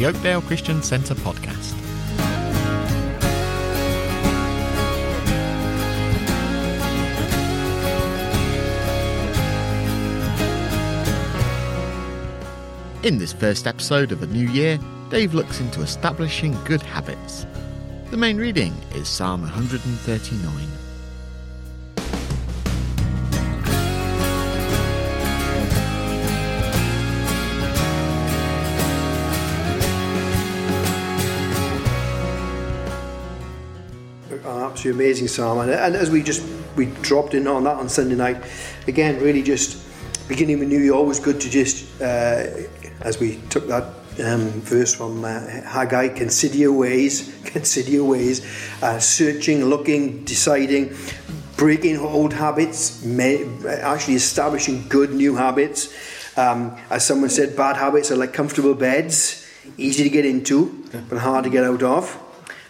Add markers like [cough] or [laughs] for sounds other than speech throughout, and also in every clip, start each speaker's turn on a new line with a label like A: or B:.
A: the Oakdale Christian Centre podcast. In this first episode of a new year, Dave looks into establishing good habits. The main reading is Psalm 139.
B: Absolutely amazing psalm. And, and, as we just we dropped in on that on Sunday night, again, really just beginning with New Year, always good to just uh, as we took that um, verse from uh, Haggai, consider your ways, [laughs] consider your ways, uh, searching, looking, deciding, breaking old habits, may, actually establishing good new habits. Um, as someone said, bad habits are like comfortable beds, easy to get into, but hard to get out of.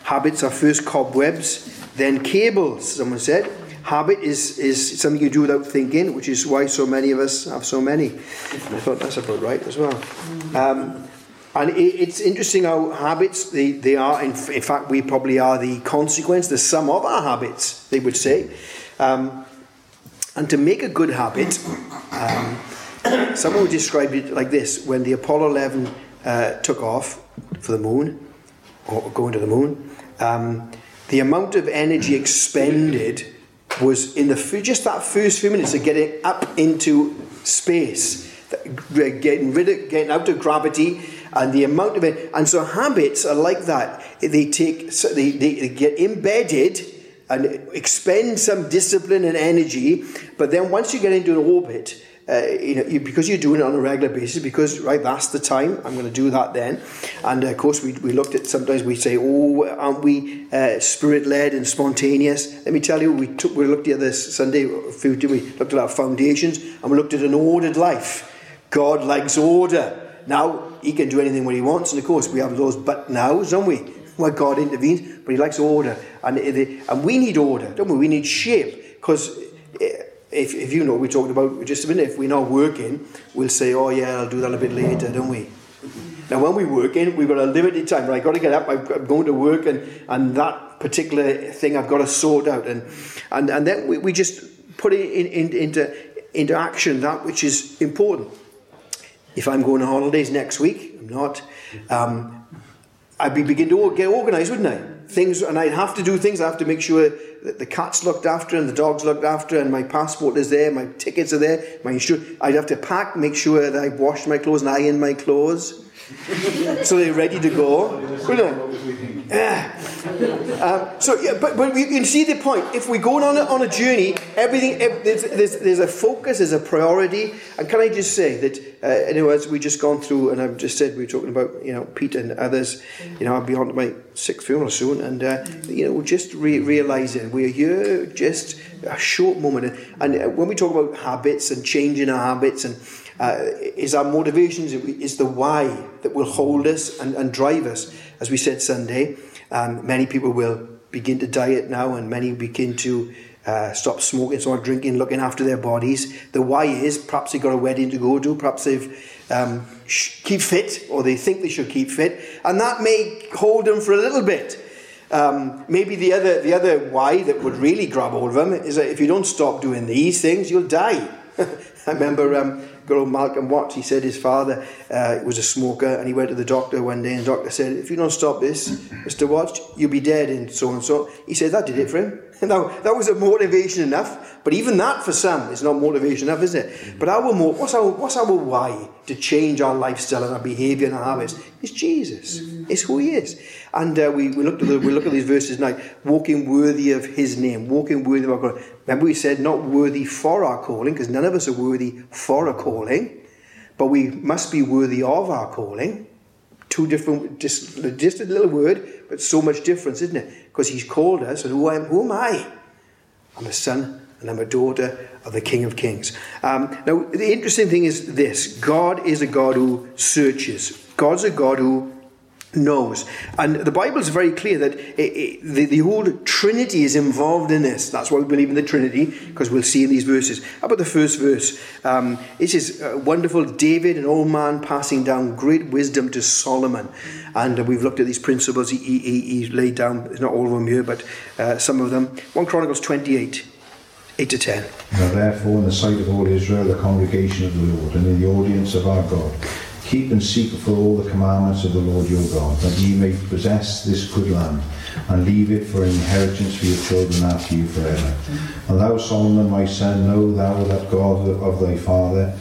B: Habits are first cobwebs, then cables, someone said. Habit is, is something you do without thinking, which is why so many of us have so many. I thought that's about right as well. Um, and it, it's interesting how habits, they, they are, in, in, fact, we probably are the consequence, the sum of our habits, they would say. Um, and to make a good habit, um, someone would describe it like this when the Apollo 11 uh, took off for the moon, or going to the moon, um, the amount of energy expended was in the just that first few minutes of getting up into space, getting rid of, getting out of gravity, and the amount of it. And so habits are like that. They take, they, they get embedded and expend some discipline and energy, but then once you get into an orbit, uh, you know, you, because you're doing it on a regular basis, because, right, that's the time, I'm going to do that then. And uh, of course, we, we looked at, sometimes we say, oh, aren't we uh, spirit led and spontaneous? Let me tell you, we, took, we looked at this Sunday, food. we looked at our foundations, and we looked at an ordered life. God likes order. Now, he can do anything when he wants, and of course, we have those but nows, don't we? Where God intervenes, but he likes order. And, and we need order, don't we? We need shape, because if, if you know, we talked about just a minute, if we're not working, we'll say, oh yeah, I'll do that a bit later, don't we? Now, when we're working, we've got a limited time. Right, I've got to get up, I'm going to work, and, and that particular thing I've got to sort out. And, and, and then we, we just put it in, in, into, into action that which is important. If I'm going on holidays next week, I'm not, um, I'd be begin to get organised, wouldn't I? Things, and I'd have to do things. I have to make sure that the cat's looked after and the dog's looked after, and my passport is there, my tickets are there, my insurance. I'd have to pack, make sure that I've washed my clothes and ironed my clothes, [laughs] so they're ready to go. Um, so, yeah, but, but you can see the point. If we're going on a, on a journey, everything there's, there's, there's, a focus, there's a priority. And can I just say that, uh, as we just gone through, and I've just said we are talking about, you know, Pete and others, you know, I'll be on to my sixth funeral soon, and, uh, you know, we're just re- realizing we're here just a short moment. And, and when we talk about habits and changing our habits and uh, is our motivations, is the why that will hold us and, and drive us. As we said Sunday, um, many people will begin to diet now, and many begin to uh, stop smoking, stop drinking, looking after their bodies. The why is perhaps they've got a wedding to go to, perhaps they've um, sh- keep fit, or they think they should keep fit, and that may hold them for a little bit. Um, maybe the other the other why that would really grab hold of them is that if you don't stop doing these things, you'll die. [laughs] I remember um, Malcolm Watts, he said his father uh, was a smoker and he went to the doctor one day and the doctor said, if you don't stop this, Mr. Watts, you'll be dead in so and so. He said that did it for him. [laughs] now, that was a motivation enough, but even that for some is not motivation enough, is it? But our, what's, our, what's our why to change our lifestyle and our behaviour and our habits? It's Jesus. It's who he is. And uh, we, we, looked at the, we look at these verses now, walking worthy of his name, walking worthy of our calling. Remember we said not worthy for our calling, because none of us are worthy for a calling, but we must be worthy of our calling. Two different, just, just a little word, but so much difference, isn't it? Because he's called us, and who am, who am I? I'm a son and I'm a daughter of the King of Kings. Um, now, the interesting thing is this God is a God who searches, God's a God who knows. And the Bible is very clear that it, it, the, the whole Trinity is involved in this. That's why we believe in the Trinity, because we'll see in these verses. How about the first verse? Um, this is uh, wonderful. David, an old man, passing down great wisdom to Solomon. And uh, we've looked at these principles he, he, he laid down, not all of them here, but uh, some of them. 1 Chronicles 28. 8 to 10.
C: Now therefore, in the sight of all Israel, the congregation of the Lord, and in the audience of our God, Keep and seek for all the commandments of the Lord your God, that ye may possess this good land, and leave it for an inheritance for your children after you forever. And thou, Solomon, my son, know thou that God of thy father,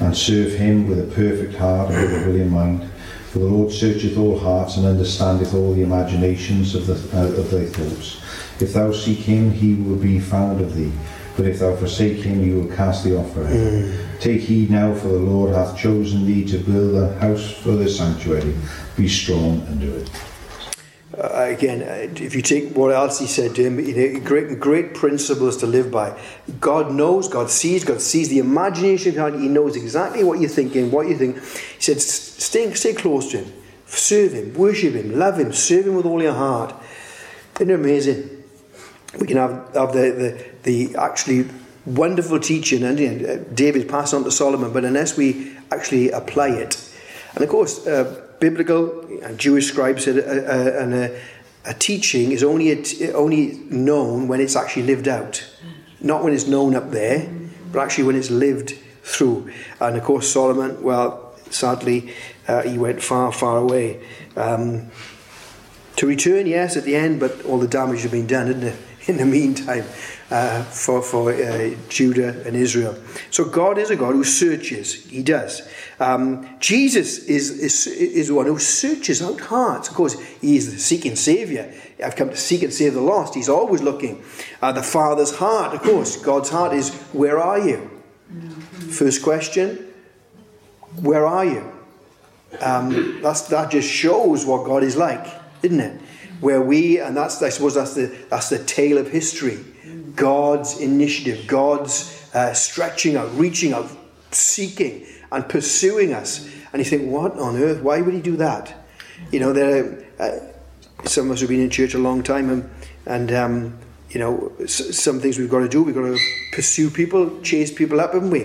C: and serve him with a perfect heart and with a willing mind. For the Lord searcheth all hearts and understandeth all the imaginations of, the, uh, of thy thoughts. If thou seek him, he will be found of thee. But if thou forsake him, you will cast thee off forever. Mm. Take heed now, for the Lord hath chosen thee to build a house for the sanctuary. Be strong and do it.
B: Uh, again, uh, if you take what else he said to him, you know, great, great principles to live by. God knows, God sees, God sees the imagination God. He knows exactly what you're thinking, what you think. He said, stay, stay close to Him, serve Him, worship Him, love Him, serve Him with all your heart. Isn't it amazing? We can have, have the, the, the actually wonderful teaching, and you know, David passed on to Solomon, but unless we actually apply it, and of course, uh, biblical and Jewish scribes said, uh, uh, and a, a, teaching is only only known when it's actually lived out, not when it's known up there, but actually when it's lived through. And of course, Solomon, well, sadly, uh, he went far, far away. Um, to return, yes, at the end, but all the damage had been done, didn't it? [laughs] In the meantime, uh, for, for uh, Judah and Israel. So God is a God who searches. He does. Um, Jesus is, is, is one who searches out hearts. Of course, He is the seeking Saviour. I've come to seek and save the lost. He's always looking. Uh, the Father's heart, of course. God's heart is, Where are you? First question, Where are you? Um, that's, that just shows what God is like, isn't it? Where we, and that's I suppose that's the that's the tale of history. God's initiative, God's uh, stretching out, reaching out, seeking and pursuing us. And you think, what on earth? Why would he do that? You know, there. Uh, some of us have been in church a long time, and, and um, you know, s- some things we've got to do. We've got to pursue people, chase people up, haven't we?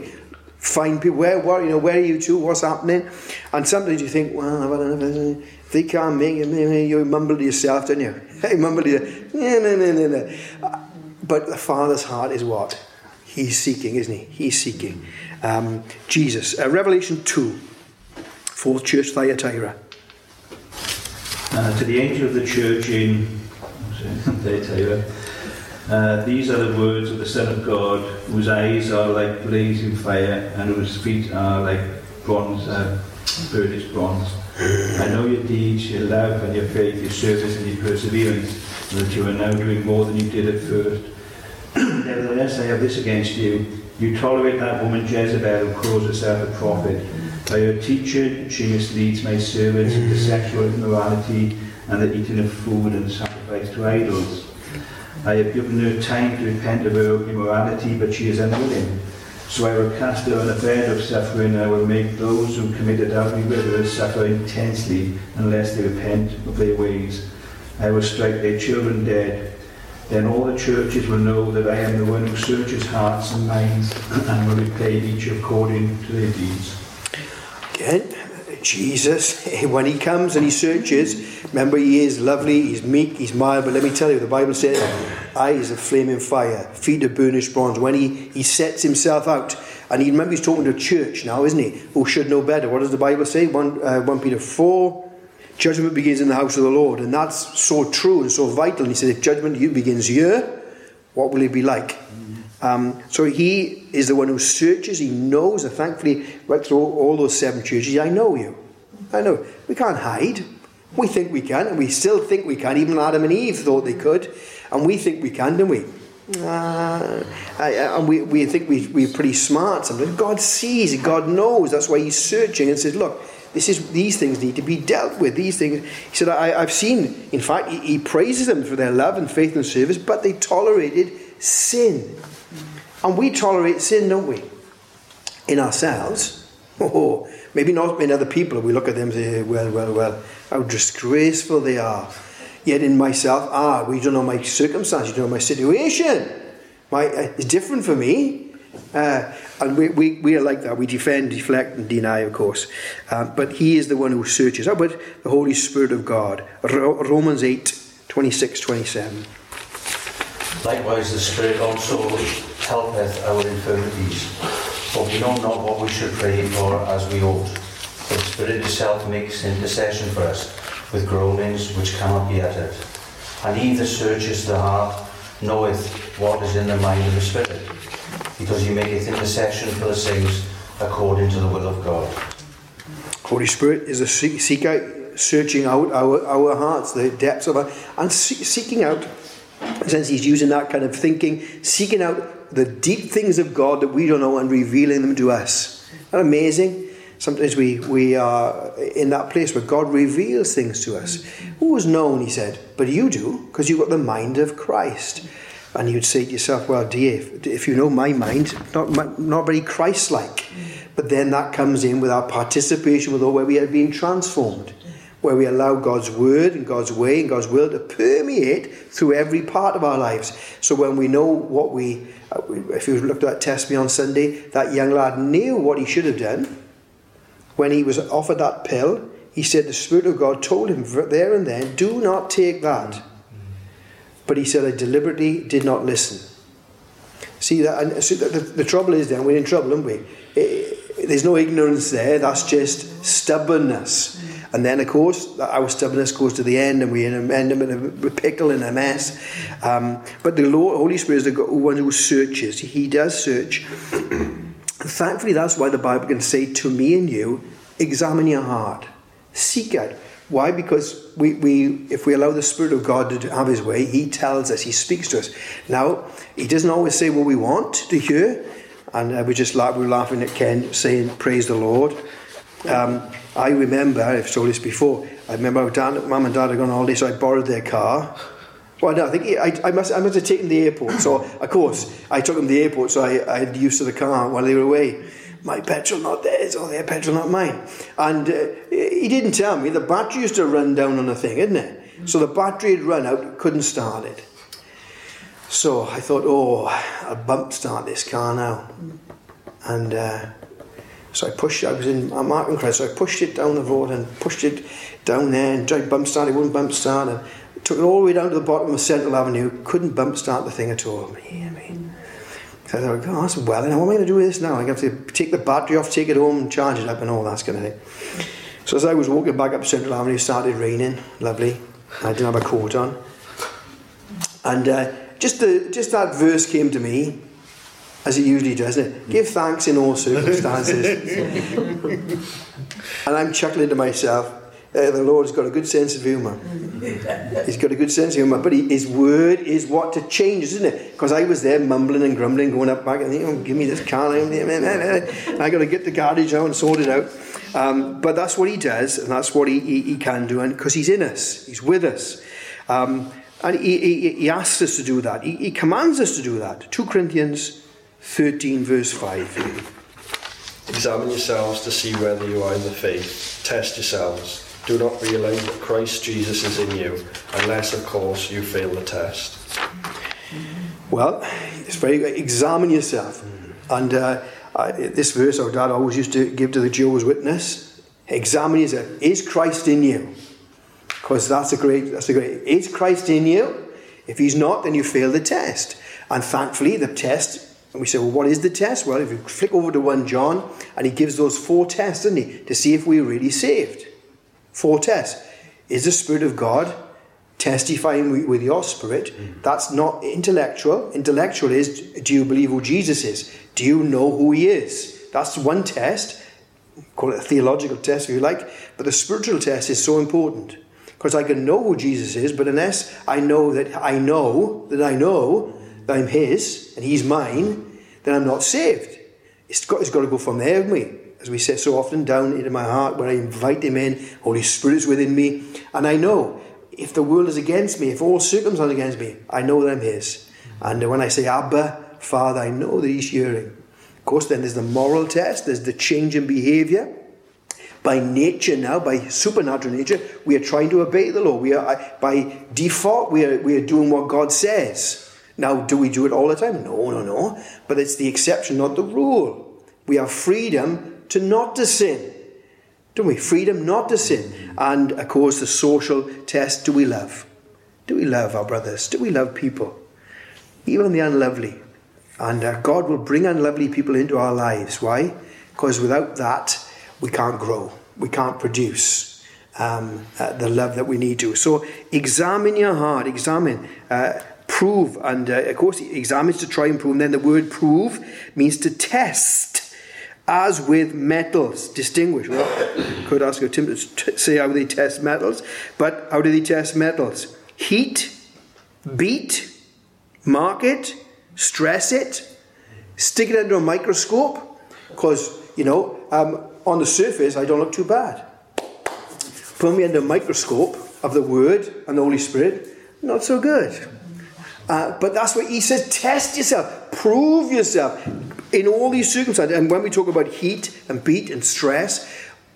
B: Find people. Where, where, you know, where are you two? What's happening? And sometimes you think, well, they can't make it, you mumble to yourself, don't you? [laughs] You mumble to yourself. But the Father's heart is what? He's seeking, isn't he? He's seeking. Um, Jesus. Uh, Revelation 2, fourth church, Thyatira.
D: Uh, to the angel of the church in [laughs] Thyatira, uh, these are the words of the Son of God, whose eyes are like blazing fire and whose feet are like bronze, uh, burnished bronze. I know your deeds, your love and your faith, your service and your perseverance, and that you are now doing more than you did at first. Nevertheless, I have this against you. You tolerate that woman Jezebel who calls herself a prophet. By her teaching, she misleads my servants into sexual immorality and the eating of food and sacrifice to idols. I have given her time to repent of her immorality, but she is unwilling. So I will cast her on a bed of suffering, and I will make those who commit adultery with her suffer intensely unless they repent of their ways. I will strike their children dead then all the churches will know that I am the one who searches hearts and minds and will repay each according to their deeds.
B: Again, Jesus, [laughs] when he comes and he searches, remember he is lovely, he's meek, he's mild, but let me tell you, the Bible says, eyes of flaming fire, feet of burnished bronze. When he, he sets himself out, and he remember he's talking to a church now, isn't he? Who should know better. What does the Bible say? 1, uh, 1 Peter 4, Judgment begins in the house of the Lord. And that's so true and so vital. And he said, if judgment begins here, what will it be like? Um, so he is the one who searches, he knows, and thankfully, right through all those seven churches, I know you. I know. We can't hide. We think we can, and we still think we can. Even Adam and Eve thought they could, and we think we can, don't we? Uh, and we, we think we, we're pretty smart sometimes. God sees, God knows. That's why He's searching and says, Look, this is, these things need to be dealt with. These things, he said, I, have seen, in fact, he, he praises them for their love and faith and service, but they tolerated sin. And we tolerate sin, don't we? In ourselves. [laughs] Oh, maybe not in other people. We look at them and say, well, well, well, how disgraceful they are. Yet in myself, ah, we don't know my circumstance, you don't know my situation. My, uh, it's different for me. Uh, and we, we, we are like that. We defend, deflect, and deny, of course. Um, but He is the one who searches. How about the Holy Spirit of God? Ro- Romans 8, 26, 27.
E: Likewise, the Spirit also helpeth our infirmities. For we know not what we should pray for as we ought. But the Spirit itself makes intercession for us with groanings which cannot be uttered. And he that searches the heart knoweth what is in the mind of the Spirit, because he maketh intercession for the saints according to the will of God.
B: Holy Spirit is a seek, seek out, searching out our, our hearts, the depths of our, and see, seeking out, since he's using that kind of thinking, seeking out the deep things of God that we don't know and revealing them to us. Isn't that amazing? Sometimes we, we are in that place where God reveals things to us. Who has known, he said, but you do, because you've got the mind of Christ. And you'd say to yourself, well, dear, if, if you know my mind, not, not very Christ like. But then that comes in with our participation with all where we are being transformed, where we allow God's word and God's way and God's will to permeate through every part of our lives. So when we know what we, uh, if you looked at that testimony on Sunday, that young lad knew what he should have done. When he was offered that pill, he said the Spirit of God told him there and then, do not take that. But he said, I deliberately did not listen. See that? And so the, the, trouble is then we're in trouble, aren't we? It, there's no ignorance there. That's just stubbornness. And then, of course, our stubbornness goes to the end, and we end up in a pickle and a mess. Um, but the Lord, Holy Spirit is the one who searches. He does search. [clears throat] Thankfully, that's why the Bible can say to me and you, examine your heart, seek out. Why? Because we, we, if we allow the Spirit of God to have His way, He tells us, He speaks to us. Now, He doesn't always say what we want to hear, and uh, we just laugh, we were laughing at Ken saying, "Praise the Lord." Um, I remember, I've told this before. I remember dad, mum and dad had gone on holiday, so I borrowed their car. Well, no, I think I, I, must, I must have taken the airport. So, of course, I took them to the airport, so I, I had use of the car while they were away my petrol not theirs or their petrol not mine. And uh, he didn't tell me the battery used to run down on the thing, didn't it? So the battery had run out, couldn't start it. So I thought, oh, I'll bump start this car now. And uh, so I pushed, I was in a Martin Crest, so I pushed it down the road and pushed it down there and tried bump start, it wouldn't bump start. And took it all the way down to the bottom of Central Avenue, couldn't bump start the thing at all. Yeah, I mean, I thought, oh, that's well, now what am I going to do with this now? I'm going to have to take the battery off, take it home, and charge it up, and all that kind of thing. So as I was walking back up Central Avenue, it started raining, lovely. I didn't have a coat on. And uh, just, the, just that verse came to me, as it usually does, it? Give thanks in all circumstances. [laughs] and I'm chuckling to myself, uh, the Lord's got a good sense of humour. He's got a good sense of humour, but he, his word is what to change, isn't it? Because I was there mumbling and grumbling, going up back and thinking, oh, give me this car. I got to get the garbage out and sort it out. Um, but that's what he does, and that's what he, he, he can do, and because he's in us, he's with us. Um, and he, he, he, asks us to do that. He, he commands us to do that. 2 Corinthians 13, verse 5.
F: Examine yourselves to see whether you are in the faith. Test yourselves do not realise that Christ Jesus is in you, unless, of course, you fail the test.
B: Well, it's very examine yourself. And uh, I, this verse our dad always used to give to the Jehovah's Witness. Examine yourself. Is Christ in you? Because that's a great, that's a great. Is Christ in you? If he's not, then you fail the test. And thankfully, the test and we say, well, what is the test? Well, if you flick over to 1 John, and he gives those four tests, doesn't he, to see if we're really saved. Four tests. Is the Spirit of God testifying with your spirit? Mm. That's not intellectual. Intellectual is do you believe who Jesus is? Do you know who he is? That's one test. Call it a theological test if you like. But the spiritual test is so important. Because I can know who Jesus is, but unless I know that I know that I know that I'm his and he's mine, then I'm not saved. It's got, it's got to go from there, haven't we? As we say so often, down into my heart where I invite Him in. Holy Spirit is within me. And I know if the world is against me, if all circumstances are against me, I know that I'm His. And when I say, Abba, Father, I know that He's hearing. Of course, then there's the moral test, there's the change in behavior. By nature now, by supernatural nature, we are trying to obey the law. We are, by default, we are, we are doing what God says. Now, do we do it all the time? No, no, no. But it's the exception, not the rule. We have freedom to not to sin. Don't we? Freedom not to sin. And of course, the social test do we love? Do we love our brothers? Do we love people? Even the unlovely. And uh, God will bring unlovely people into our lives. Why? Because without that, we can't grow, we can't produce um, uh, the love that we need to. So examine your heart, examine. Uh, prove, and uh, of course, examine is to try and prove. And then the word prove means to test, as with metals, distinguish. Well, could ask you Tim to say how they test metals, but how do they test metals? Heat, beat, mark it, stress it, stick it under a microscope, because, you know, um, on the surface I don't look too bad. Put me under a microscope of the Word and the Holy Spirit, not so good. Uh, but that's what he says test yourself, prove yourself in all these circumstances. And when we talk about heat and beat and stress,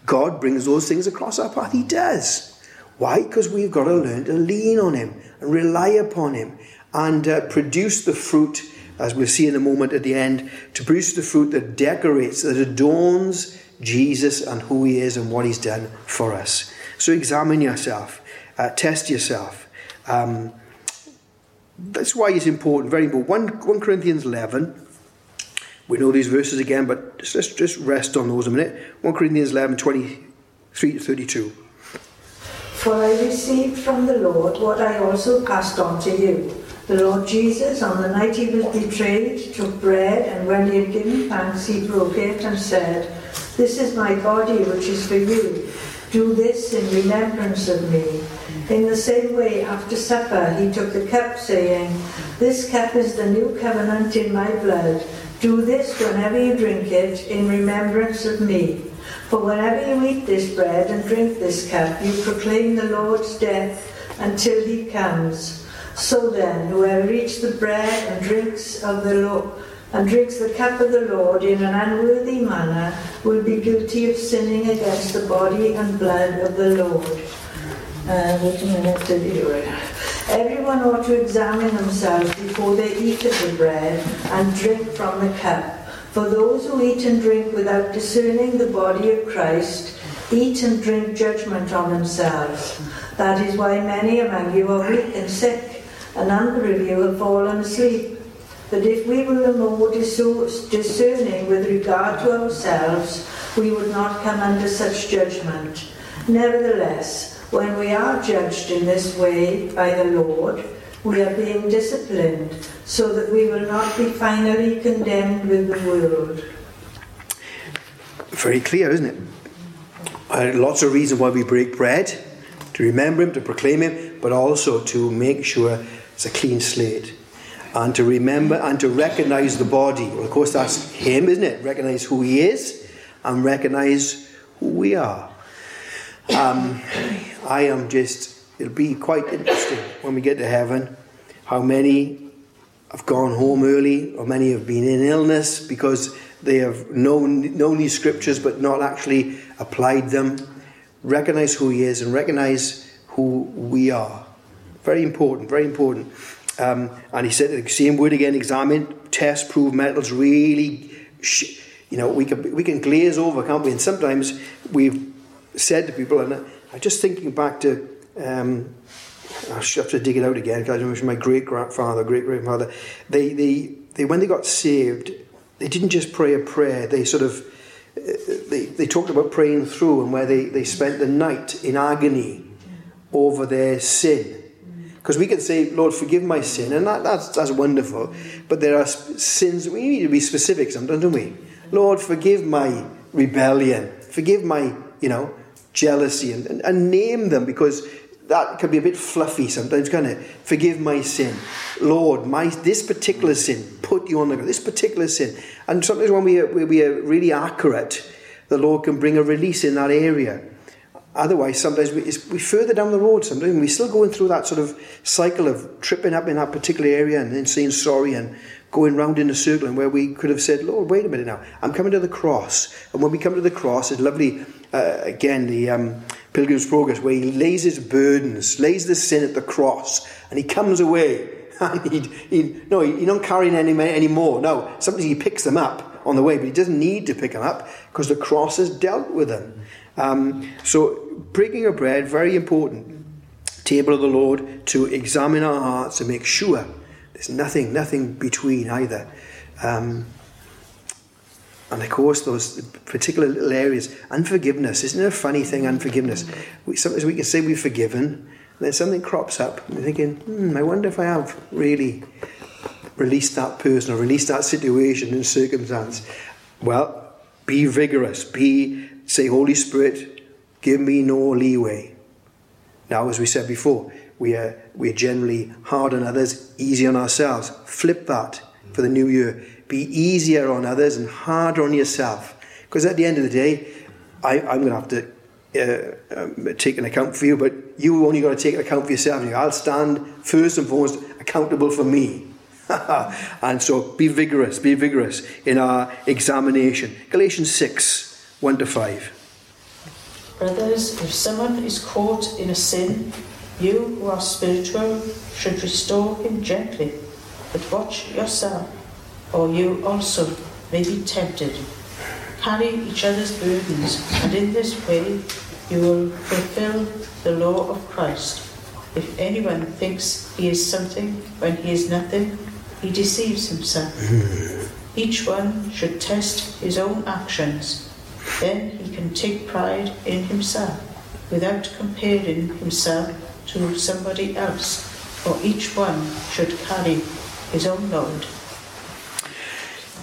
B: God brings those things across our path. He does. Why? Because we've got to learn to lean on Him and rely upon Him and uh, produce the fruit, as we'll see in a moment at the end, to produce the fruit that decorates, that adorns Jesus and who He is and what He's done for us. So examine yourself, uh, test yourself. Um, that's why it's important, very important. 1, 1 Corinthians 11. We know these verses again, but just, let's just rest on those a minute. 1 Corinthians 11, 23 to 32.
G: For I received from the Lord what I also passed on to you. The Lord Jesus, on the night he was betrayed, took bread, and when he had given thanks, he broke it and said, This is my body, which is for you. Do this in remembrance of me. In the same way, after supper, he took the cup, saying, This cup is the new covenant in my blood. Do this whenever you drink it in remembrance of me. For whenever you eat this bread and drink this cup, you proclaim the Lord's death until he comes. So then, whoever eats the bread and drinks of the Lord and drinks the cup of the Lord in an unworthy manner will be guilty of sinning against the body and blood of the Lord. Uh, wait a minute, Everyone ought to examine themselves before they eat of the bread and drink from the cup. For those who eat and drink without discerning the body of Christ eat and drink judgment on themselves. That is why many among you are weak and sick, and number of you have fallen asleep. But if we were the more discerning with regard to ourselves, we would not come under such judgment. Nevertheless, when we are judged in this way by the Lord, we are being disciplined so that we will not be finally condemned with the world.
B: Very clear, isn't it? Uh, lots of reasons why we break bread to remember Him, to proclaim Him, but also to make sure it's a clean slate and to remember and to recognize the body. Well, of course, that's Him, isn't it? Recognize who He is and recognize who we are. Um, I am just, it'll be quite interesting when we get to heaven how many have gone home early or many have been in illness because they have known, known these scriptures but not actually applied them. Recognize who He is and recognize who we are. Very important, very important. Um, and he said the same word again: examine, test, prove metals. Really, sh- you know, we can we can glaze over, can't we? And sometimes we've said to people, and I'm just thinking back to. Um, I have to dig it out again because I remember my great grandfather, great grandfather. They, they, they, when they got saved, they didn't just pray a prayer. They sort of, uh, they, they talked about praying through and where they, they spent the night in agony over their sin because we can say, Lord, forgive my sin, and that, that's, that's wonderful. But there are sins, we need to be specific sometimes, don't we? Lord, forgive my rebellion, forgive my, you know, jealousy, and, and, and name them because that can be a bit fluffy sometimes, can't it? Forgive my sin. Lord, my this particular sin, put you on the this particular sin. And sometimes when we are, we are really accurate, the Lord can bring a release in that area. Otherwise, sometimes we, we further down the road. Sometimes we're still going through that sort of cycle of tripping up in that particular area and then saying sorry and going round in a circle and where we could have said, Lord, wait a minute now, I'm coming to the cross. And when we come to the cross, it's lovely, uh, again, the um, Pilgrim's Progress, where he lays his burdens, lays the sin at the cross, and he comes away. [laughs] And he, he, no, he's not carrying any anymore. No, sometimes he picks them up on the way, but he doesn't need to pick them up because the cross has dealt with them. Um, so, breaking of bread, very important. Table of the Lord to examine our hearts and make sure there's nothing, nothing between either. Um, and of course, those particular little areas, unforgiveness. Isn't it a funny thing, unforgiveness? We, sometimes we can say we've forgiven, then something crops up, and we're thinking, hmm, I wonder if I have really released that person or released that situation and circumstance. Well, be vigorous. Be, say, Holy Spirit, give me no leeway. Now, as we said before, we are, we are generally hard on others, easy on ourselves. Flip that for the new year. Be easier on others and harder on yourself. Because at the end of the day, I, am going to have to uh, um, take an account for you, but you only got to take an account for yourself. I'll stand first and foremost accountable for me. [laughs] and so be vigorous, be vigorous in our examination. Galatians 6 1 to 5.
H: Brothers, if someone is caught in a sin, you who are spiritual should restore him gently, but watch yourself, or you also may be tempted. Carry each other's burdens, and in this way you will fulfill the law of Christ. If anyone thinks he is something when he is nothing, he deceives himself. Each one should test his own actions. Then he can take pride in himself without comparing himself to somebody else, for each one should carry his own load.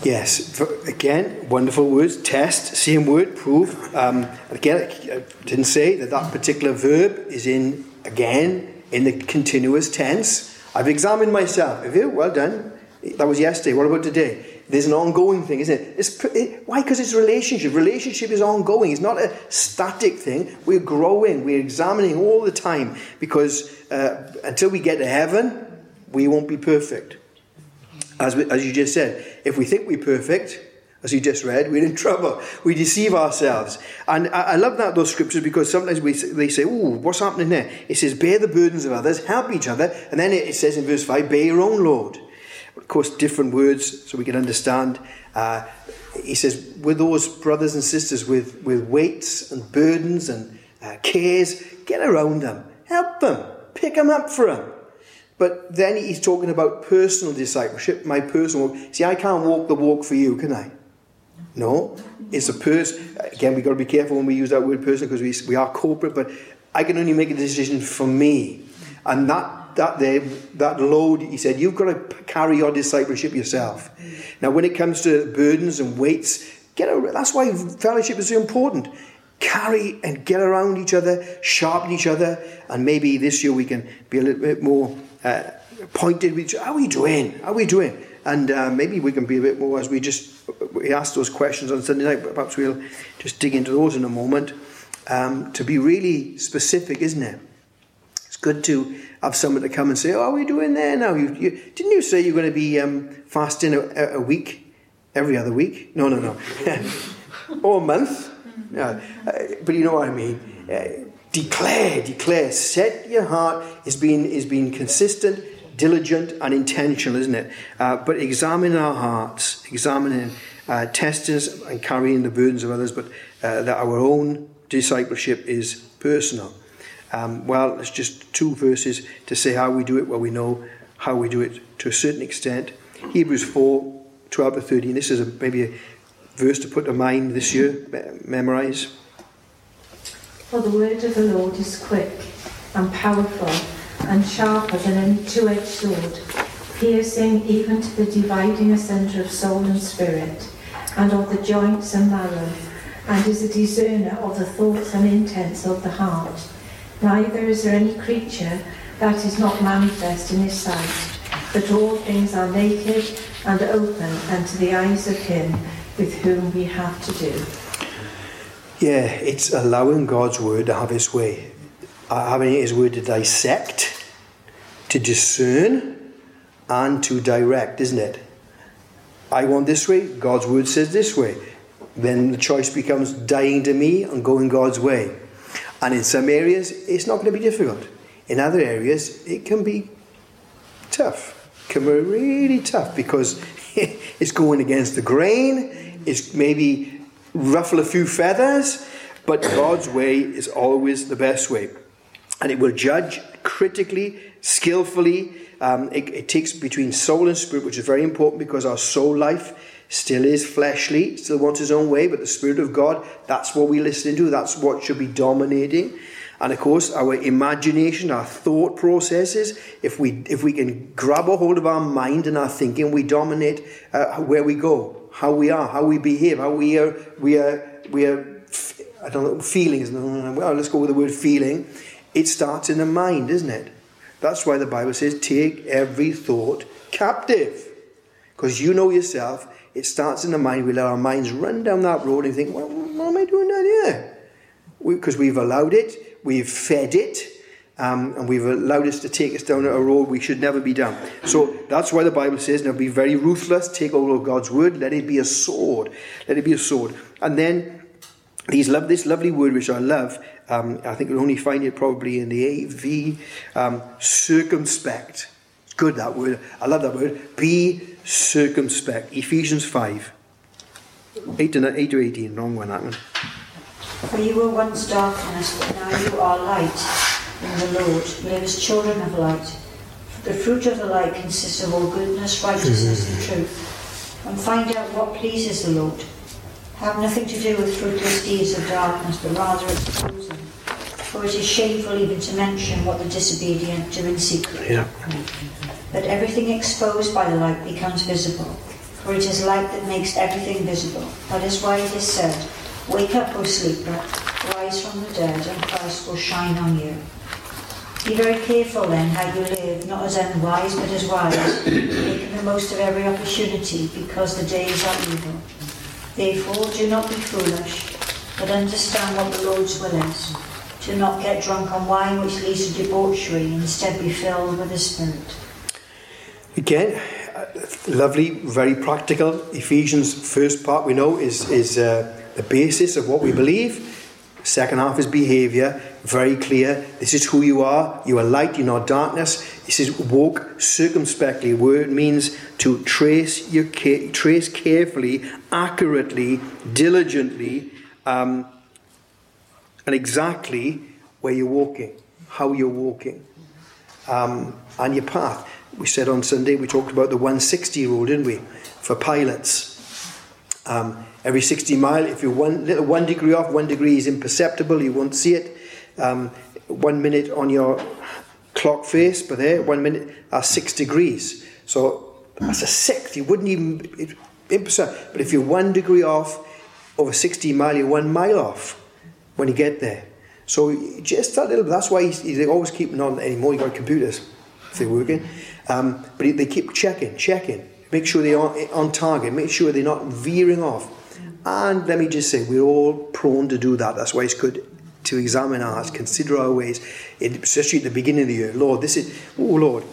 B: Yes, again, wonderful words. Test, same word, prove. Um, again, I didn't say that that particular verb is in, again, in the continuous tense. I've examined myself. Have you? Well done. That was yesterday. What about today? There's an ongoing thing, isn't it? It's, it why? Because it's relationship. Relationship is ongoing. It's not a static thing. We're growing. We're examining all the time because uh, until we get to heaven, we won't be perfect. As, we, as you just said, if we think we're perfect, as you just read, we're in [laughs] trouble. We deceive ourselves. And I, I love that, those scriptures, because sometimes we, they say, oh, what's happening there? It says, bear the burdens of others, help each other. And then it, it says in verse 5, bear your own load of course, different words so we can understand. Uh, he says, with those brothers and sisters with, with weights and burdens and uh, cares, get around them, help them, pick them up for them. But then he's talking about personal discipleship, my personal walk. See, I can't walk the walk for you, can I? No, it's a person. Again, we've got to be careful when we use that word person because we, we are corporate, but I can only make a decision for me. And that that there, that load, he said, you've got to carry your discipleship yourself. Now, when it comes to burdens and weights, get a, that's why fellowship is so important. Carry and get around each other, sharpen each other, and maybe this year we can be a little bit more uh, pointed with how are we doing? How are we doing? And uh, maybe we can be a bit more as we just we ask those questions on Sunday night. But perhaps we'll just dig into those in a moment. Um, to be really specific, isn't it? It's good to have someone to come and say, "Oh, are we doing there now? You, you, didn't you say you're going to be um, fasting a, a, week, every other week? No, no, no, [laughs] or a month. Yeah. Uh, but you know what I mean. Uh, declare, declare. Set your heart is being is being consistent, diligent, and intentional, isn't it? Uh, but examine our hearts, examining, uh, testing and carrying the burdens of others, but uh, that our own discipleship is personal. Um, well, it's just two verses to say how we do it. Well, we know how we do it to a certain extent. Hebrews 4 12 to 13. This is a, maybe a verse to put to mind this year, memorize.
G: For the word of the Lord is quick and powerful and sharper than any two edged sword, piercing even to the dividing asunder of soul and spirit, and of the joints and marrow, and is a discerner of the thoughts and intents of the heart. Neither is there any creature that is not manifest in his sight, but all things are naked and open unto the eyes of him with whom we have to do.
B: Yeah, it's allowing God's word to have its way, uh, having his word to dissect, to discern, and to direct, isn't it? I want this way, God's word says this way. Then the choice becomes dying to me and going God's way. And in some areas, it's not going to be difficult. In other areas, it can be tough. It can be really tough because [laughs] it's going against the grain. It's maybe ruffle a few feathers, but God's way is always the best way. And it will judge critically, skillfully. Um, it, it takes between soul and spirit, which is very important because our soul life still is fleshly, still wants his own way, but the Spirit of God, that's what we listen to, that's what should be dominating. And of course, our imagination, our thought processes, if we, if we can grab a hold of our mind and our thinking, we dominate uh, where we go, how we are, how we behave, how we are, we are, we are, I don't know, feelings. Well, oh, let's go with the word feeling. It starts in the mind, isn't it? That's why the Bible says, take every thought captive. Because you know yourself, it starts in the mind. We let our minds run down that road and think, well, what am I doing down here? Because we, have allowed it, we've fed it, um, and we've allowed us to take us down a road we should never be down. So that's why the Bible says, now be very ruthless, take hold of God's word, let it be a sword. Let it be a sword. And then these love, this lovely word which I love, um, I think you'll only find it probably in the AV, um, circumspect. Good that word. I love that word. Be circumspect. Ephesians 5. 8 to, 8 to 18. Wrong one, that one.
I: For you were once darkness, but now you are light in the Lord. Live as children of light. The fruit of the light consists of all goodness, righteousness, and truth. And find out what pleases the Lord. Have nothing to do with fruitless deeds of darkness, but rather expose them. For it is shameful even to mention what the disobedient do in secret.
B: Yeah.
I: But everything exposed by the light becomes visible, for it is light that makes everything visible. That is why it is said, Wake up, O sleeper, rise from the dead, and Christ will shine on you. Be very careful then how you live, not as unwise, but as wise, making the most of every opportunity, because the days are evil. Therefore, do not be foolish, but understand what the Lord's will is. Do not get drunk on wine which leads to debauchery, instead be filled with the Spirit.
B: Again, uh, lovely, very practical. Ephesians, first part we know is, is uh, the basis of what we believe. Second half is behaviour, very clear. This is who you are. You are light, you're not darkness. This is walk circumspectly. Word means to trace your trace carefully, accurately, diligently, um, and exactly where you're walking, how you're walking, um, and your path we said on Sunday, we talked about the 160 rule, didn't we? For pilots. Um, every 60 mile, if you're one, little one degree off, one degree is imperceptible, you won't see it. Um, one minute on your clock face, but there, one minute are six degrees. So that's a sixth. You wouldn't even, it, imperceptible. But if you're one degree off over 60 mile, you're one mile off when you get there. So just that little, that's why they always keep on anymore. You've got computers if they're working. Um, but they keep checking, checking, make sure they are on target, make sure they're not veering off. And let me just say, we're all prone to do that. That's why it's good to examine ours, consider our ways, especially at the beginning of the year. Lord, this is, oh Lord,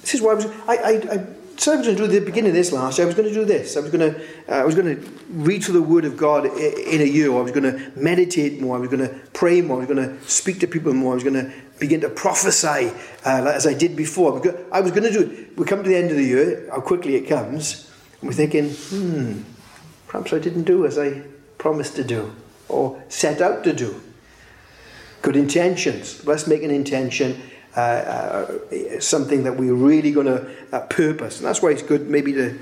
B: this is why I was, I, I, I said I was going to do the beginning of this last year. I was going to do this. I was going to, uh, I was going to read through the Word of God in a year. I was going to meditate more. I was going to pray more. I was going to speak to people more. I was going to begin to prophesy uh, as I did before. I was going to do it. We come to the end of the year, how quickly it comes, and we're thinking, hmm, perhaps I didn't do as I promised to do or set out to do. Good intentions. Let's make an intention uh, uh, something that we're really going to uh, purpose. And that's why it's good maybe to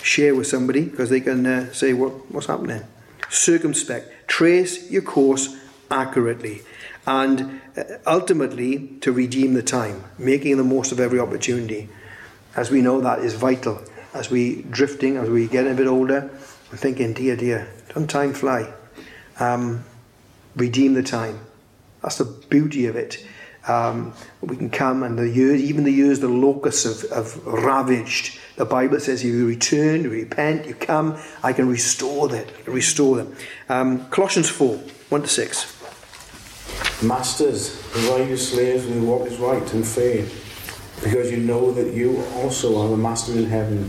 B: share with somebody because they can uh, say what, what's happening. Circumspect. Trace your course accurately and uh, ultimately to redeem the time, making the most of every opportunity. As we know, that is vital. As we drifting, as we get a bit older, we're thinking, dear, dear, don't time fly? Um, redeem the time. That's the beauty of it. Um, we can come and the years, even the years the locusts have, have ravaged. The Bible says, you return, you repent, you come, I can restore that, Restore them. Um, Colossians 4, 1 to 6.
J: Masters, provide your slaves with what is right and fair, because you know that you also are the master in heaven.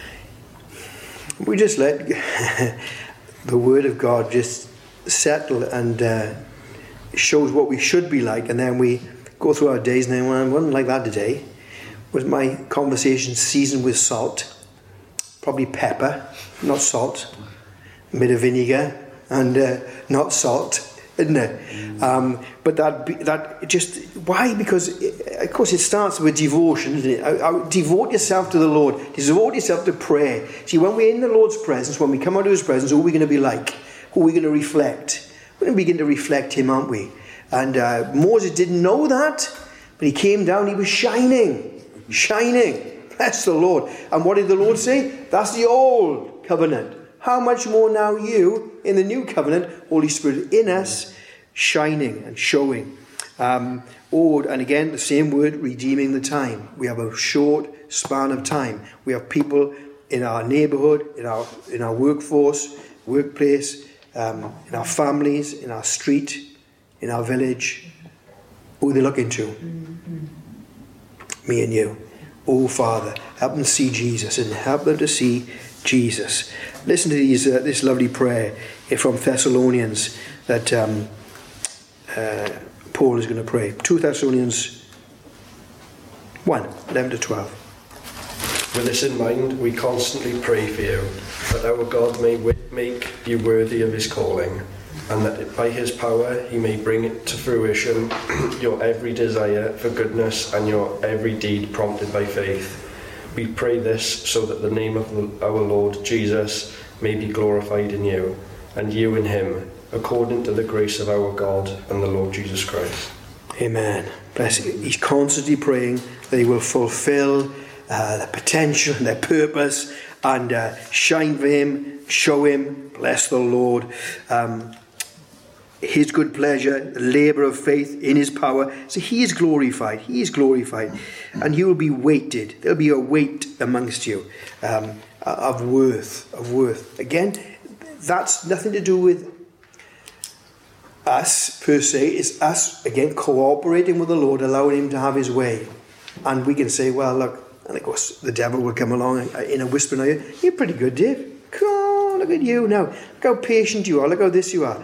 B: We just let [laughs] the Word of God just settle and uh, shows what we should be like, and then we go through our days and then, well, I wasn't like that today. Was my conversation seasoned with salt? Probably pepper, not salt. A bit of vinegar and uh, not salt, isn't it? Um, but that that just why? Because it, of course it starts with devotion, isn't it? I, I, devote yourself to the Lord. Devote yourself to prayer. See, when we're in the Lord's presence, when we come out of His presence, who are we going to be like? Who are we going to reflect? We're going to begin to reflect Him, aren't we? And uh, Moses didn't know that, but he came down. He was shining, shining. Bless the Lord. And what did the Lord say? That's the old covenant. How much more now you in the new covenant, Holy Spirit in us, shining and showing. Um, or, and again, the same word, redeeming the time. We have a short span of time. We have people in our neighborhood, in our, in our workforce, workplace, um, in our families, in our street, in our village. Who are they looking to? Me and you. Oh, Father, help them see Jesus and help them to see Jesus. Listen to these, uh, this lovely prayer from Thessalonians that um, uh, Paul is going to pray. 2 Thessalonians 1 11 to 12.
F: With this in mind, we constantly pray for you, that our God may wi- make you worthy of his calling, and that by his power he may bring to fruition [clears throat] your every desire for goodness and your every deed prompted by faith. We pray this so that the name of our Lord Jesus may be glorified in you, and you in him, according to the grace of our God and the Lord Jesus Christ.
B: Amen. Bless you. He's constantly praying that he will fulfill uh, their potential and their purpose and uh, shine for him, show him, bless the Lord. Um, his good pleasure, the labour of faith in his power. So he is glorified. He is glorified. And you will be weighted. There'll be a weight amongst you um, of worth, of worth. Again, that's nothing to do with us per se. It's us, again, cooperating with the Lord, allowing him to have his way. And we can say, well, look, and of course the devil will come along in a whisper in you're pretty good, Dave. On, look at you now. Look how patient you are. Look how this you are.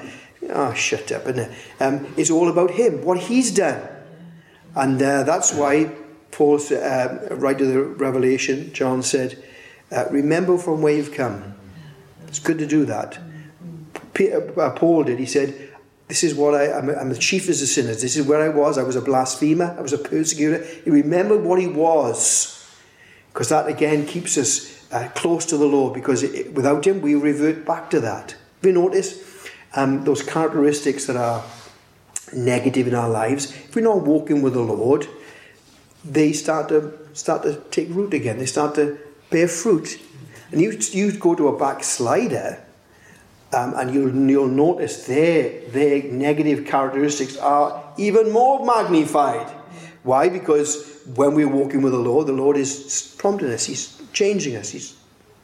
B: Oh, shut up, isn't it? Um, it's all about him, what he's done. And uh, that's why Paul, uh, right to the Revelation, John said, uh, remember from where you've come. It's good to do that. Peter, uh, Paul did. He said, this is what I, I'm, I'm the chiefest of sinners. This is where I was. I was a blasphemer. I was a persecutor. He remembered what he was. Because that, again, keeps us uh, close to the Lord. Because it, without him, we revert back to that. Have you noticed? Um, those characteristics that are negative in our lives, if we're not walking with the Lord, they start to start to take root again. They start to bear fruit. And you, you go to a backslider, um, and you'll, you'll notice their, their negative characteristics are even more magnified. Why? Because when we're walking with the Lord, the Lord is prompting us, He's changing us, He's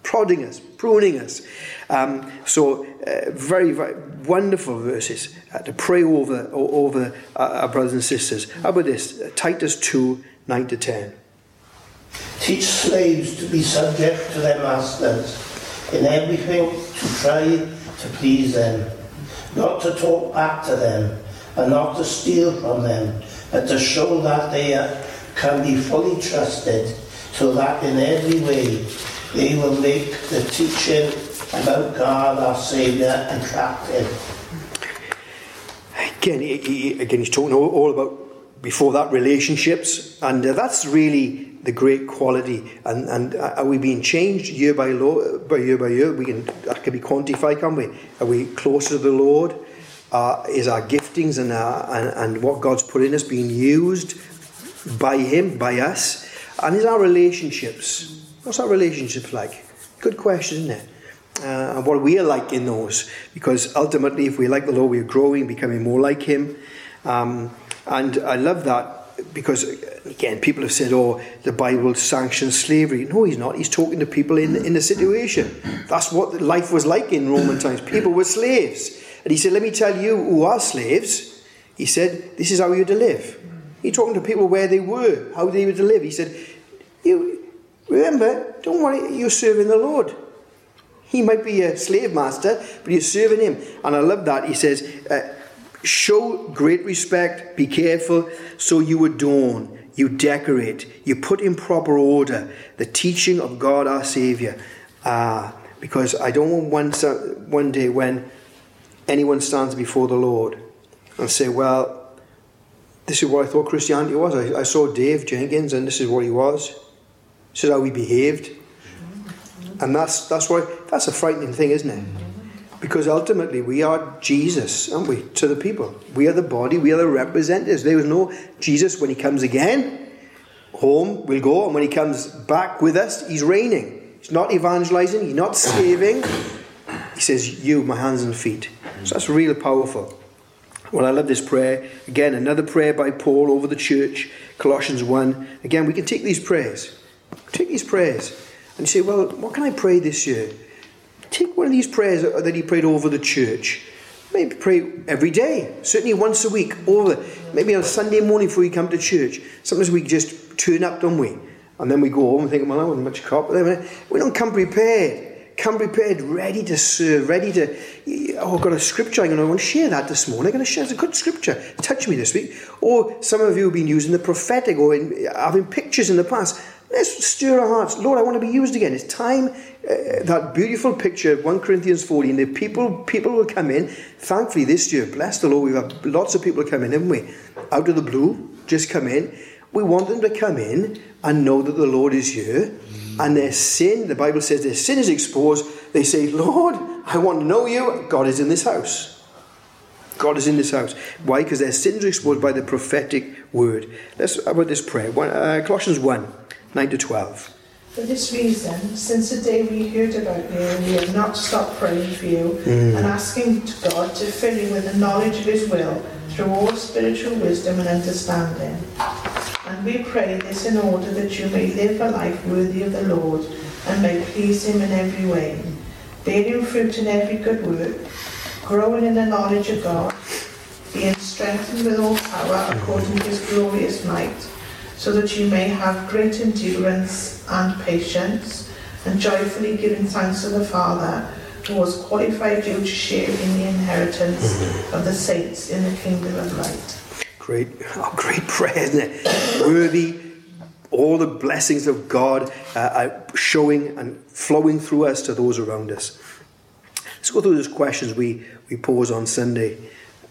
B: prodding us, pruning us. Um, so, uh, very, very wonderful verses uh, to pray over, over our brothers and sisters. How about this? Titus 2 9 to 10.
K: Teach slaves to be subject to their masters in everything to try to please them, not to talk back to them, and not to steal from them, but to show that they are, can be fully trusted, so that in every way they will make the teaching about God our Saviour attractive.
B: Again, he, he, again, he's talking all, all about before that relationships, and uh, that's really the great quality. And, and are we being changed year by, by year by year? We can that can be quantified, can't we? Are we closer to the Lord? Uh, is our giftings and, our, and and what God's put in us being used by Him, by us? And is our relationships? What's our relationship like? Good question, isn't it? Uh, and what we are like in those, because ultimately, if we like the Lord, we are growing, becoming more like Him. Um, and I love that because again, people have said, "Oh, the Bible sanctions slavery." No, he's not. He's talking to people in in the situation. That's what life was like in Roman times. People were slaves, and he said, "Let me tell you who are slaves." He said, "This is how you're to live." He's talking to people where they were, how they were to live. He said, "You remember? Don't worry. You're serving the Lord." He might be a slave master, but you're serving him. And I love that. He says, uh, Show great respect, be careful, so you adorn, you decorate, you put in proper order the teaching of God our Saviour. Ah, because I don't want one, one day when anyone stands before the Lord and say, Well, this is what I thought Christianity was. I, I saw Dave Jenkins and this is what he was. This is how we behaved. And that's, that's, why, that's a frightening thing, isn't it? Because ultimately, we are Jesus, aren't we, to the people? We are the body, we are the representatives. There is no Jesus when he comes again. Home we'll go, and when he comes back with us, he's reigning. He's not evangelizing, he's not saving. He says, You, my hands and feet. So that's really powerful. Well, I love this prayer. Again, another prayer by Paul over the church, Colossians 1. Again, we can take these prayers. Take these prayers. And say, Well, what can I pray this year? Take one of these prayers that he prayed over the church. Maybe pray every day, certainly once a week, over maybe on Sunday morning before you come to church. Sometimes we just turn up, don't we? And then we go home and think, well, I wasn't much cop. We don't come prepared. Come prepared, ready to serve, ready to. Oh, I've got a scripture. I'm going to want to share that this morning. I'm going to share. It's a good scripture. Touch me this week. Or some of you have been using the prophetic or in, having pictures in the past. Let's stir our hearts. Lord, I want to be used again. It's time. Uh, that beautiful picture, of 1 Corinthians 14, the people, people will come in. Thankfully, this year, bless the Lord, we've had lots of people come in, haven't we? Out of the blue, just come in. We want them to come in and know that the Lord is here. And their sin, the Bible says their sin is exposed. They say, Lord, I want to know you. God is in this house. God is in this house. Why? Because their sins are exposed by the prophetic word. Let's about this prayer. One, uh, Colossians 1. 9 to 12.
H: For this reason, since the day we heard about you, we have not stopped praying for you mm. and asking to God to fill you with the knowledge of His will through all spiritual wisdom and understanding. And we pray this in order that you may live a life worthy of the Lord and may please Him in every way, bearing fruit in every good work, growing in the knowledge of God, being strengthened with all power according to His glorious might so that you may have great endurance and patience, and joyfully giving thanks to the Father who has qualified you to share in the inheritance of the saints in the kingdom of light.
B: Great, oh, great prayer, isn't it? Worthy, all the blessings of God uh, are showing and flowing through us to those around us. Let's go through those questions we, we pose on Sunday.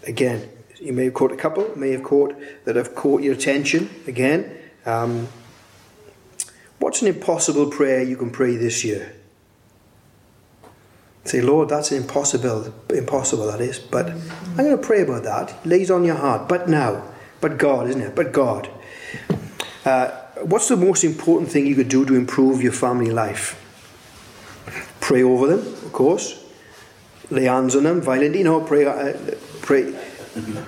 B: Again, you may have caught a couple, may have caught that have caught your attention. Again, um, what's an impossible prayer you can pray this year? Say, Lord, that's an impossible, impossible that is, but I'm going to pray about that. It lays on your heart, but now, but God, isn't it? But God. Uh, what's the most important thing you could do to improve your family life? Pray over them, of course. Lay hands on them violently. Know, pray, uh, pray,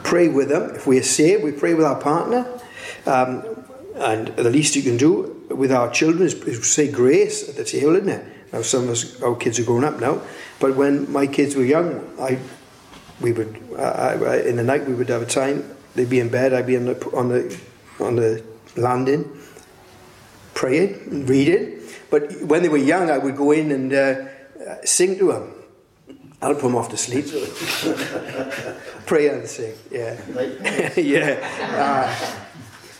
B: pray with them. If we are saved, we pray with our partner. Um, and the least you can do with our children is, say grace at the table, isn't it? Now some of us, our kids are grown up now, but when my kids were young, I, we would, I, I, in the night we would have a time. They'd be in bed, I'd be on the on the on the landing, praying, and reading. But when they were young, I would go in and uh, sing to them. I'll put them off to sleep. [laughs] Pray and sing, yeah, [laughs] yeah. Uh,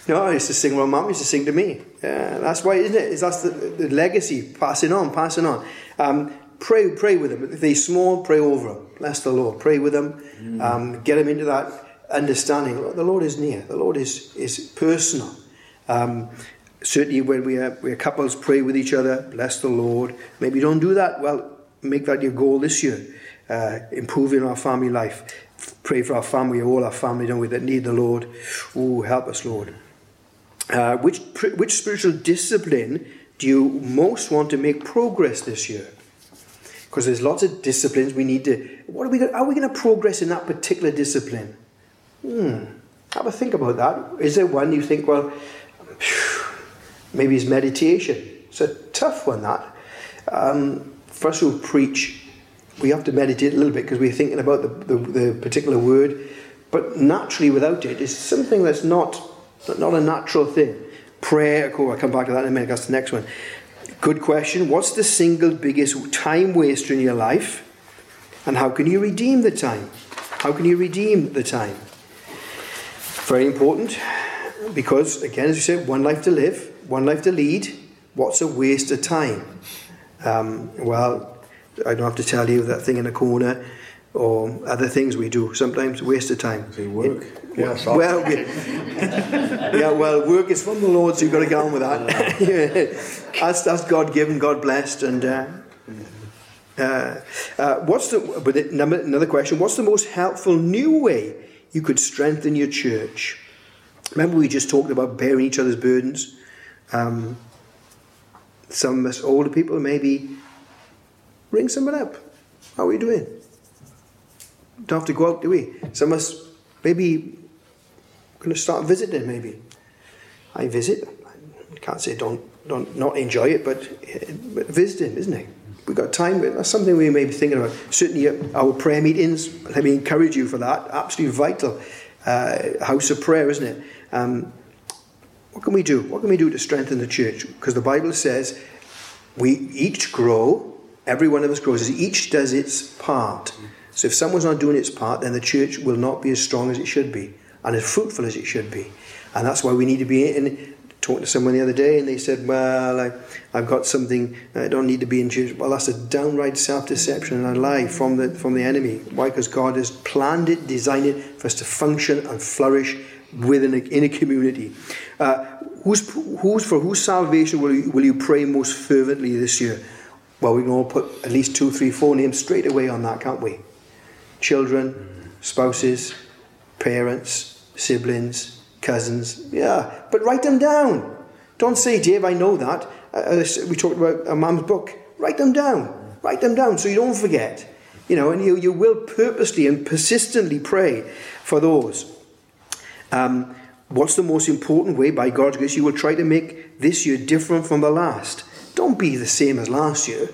B: no, I used to sing. Well, mum used to sing to me. Yeah, that's why, isn't it? Is that's the, the legacy, passing on, passing on. Um, pray, pray with them. If they're small, pray over them. Bless the Lord. Pray with them. Mm. Um, get them into that understanding. The Lord is near. The Lord is is personal. Um, certainly, when we are, we are couples, pray with each other. Bless the Lord. Maybe you don't do that. Well, make that your goal this year. Uh, improving our family life. Pray for our family, all our family, don't we, that need the Lord. Oh, help us, Lord. Uh, which, which spiritual discipline do you most want to make progress this year? Because there's lots of disciplines we need to. What are we? Gonna, are we going to progress in that particular discipline? Hmm. Have a think about that. Is there one you think? Well, maybe it's meditation. It's a tough one. That um, for us who preach, we have to meditate a little bit because we're thinking about the, the, the particular word. But naturally, without it, it's something that's not not a natural thing. Prayer. Cool. I'll come back to that in a minute. That's the next one. Good question. What's the single biggest time waster in your life? And how can you redeem the time? How can you redeem the time? Very important because, again, as you said, one life to live, one life to lead. What's a waste of time? Um, well, I don't have to tell you that thing in the corner or other things we do. Sometimes waste of time.
J: They work.
B: It, yes. [laughs] Well, we, yeah. Well, work is from the Lord, so you've got to get on with that. yeah. [laughs] that's, that's God given, God blessed, and. Uh, uh, uh, what's the but number, another question? What's the most helpful new way you could strengthen your church? Remember, we just talked about bearing each other's burdens. Um, some of us older people maybe ring someone up. How are we doing? Don't have to go out, do we? Some of us maybe going to start visiting. Maybe I visit. I can't say don't don't not enjoy it, but, but visiting, isn't it? We've got time. That's something we may be thinking about. Certainly, our prayer meetings. Let me encourage you for that. Absolutely vital. Uh, house of prayer, isn't it? Um, what can we do? What can we do to strengthen the church? Because the Bible says we each grow. Every one of us grows each does its part. So if someone's not doing its part, then the church will not be as strong as it should be and as fruitful as it should be. And that's why we need to be in. Talking to someone the other day, and they said, "Well, I, I've got something. I don't need to be in church." Well, that's a downright self-deception and a lie from the from the enemy. Why? Because God has planned it, designed it for us to function and flourish within a, in a community. Uh, who's, who's for whose salvation will you, will you pray most fervently this year? Well, we can all put at least two, three, four names straight away on that, can't we? Children, spouses, parents, siblings, cousins. Yeah, but write them down. Don't say, Dave, I know that. Uh, we talked about a mum's book. Write them down. Write them down so you don't forget. You know, and you, you will purposely and persistently pray for those. Um, what's the most important way, by God's grace, you will try to make this year different from the last? Don't be the same as last year.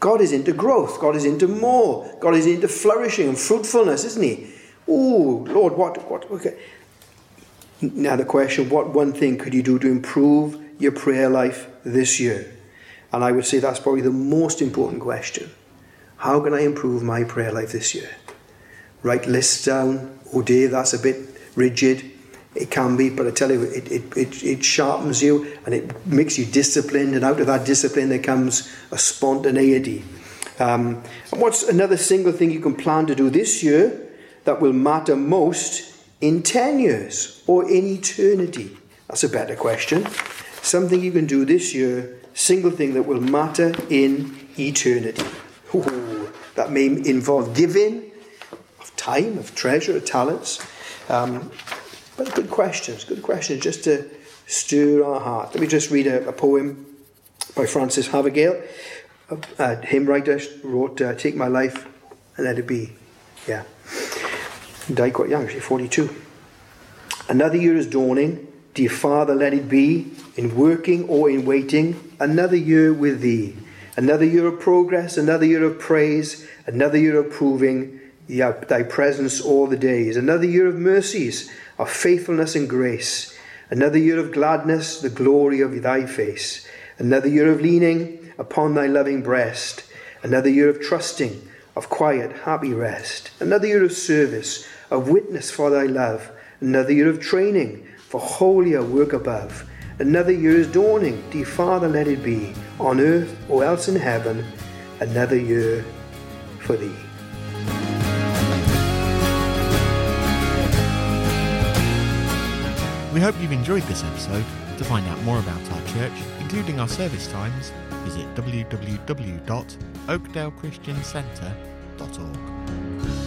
B: God is into growth. God is into more. God is into flourishing and fruitfulness, isn't He? Oh, Lord, what, what, okay. Now, the question what one thing could you do to improve your prayer life this year? And I would say that's probably the most important question. How can I improve my prayer life this year? Write lists down. Oh, dear, that's a bit rigid. It can be, but I tell you, it, it, it, it sharpens you and it makes you disciplined, and out of that discipline, there comes a spontaneity. Um, and what's another single thing you can plan to do this year that will matter most in 10 years or in eternity? That's a better question. Something you can do this year, single thing that will matter in eternity. Ooh, that may involve giving of time, of treasure, of talents. Um, but good questions, good questions, just to stir our heart. Let me just read a, a poem by Frances Havergal. A, a hymn writer wrote, uh, Take my life and let it be. Yeah. Died quite young, actually, 42. Another year is dawning. Dear Father, let it be, in working or in waiting, another year with Thee. Another year of progress, another year of praise, another year of proving Thy presence all the days. Another year of mercies, of faithfulness and grace. Another year of gladness, the glory of thy face. Another year of leaning upon thy loving breast. Another year of trusting, of quiet, happy rest. Another year of service, of witness for thy love. Another year of training for holier work above. Another year's dawning, dear Father, let it be, on earth or else in heaven. Another year for thee.
A: We hope you've enjoyed this episode. To find out more about our church, including our service times, visit www.oakdalechristiancentre.org.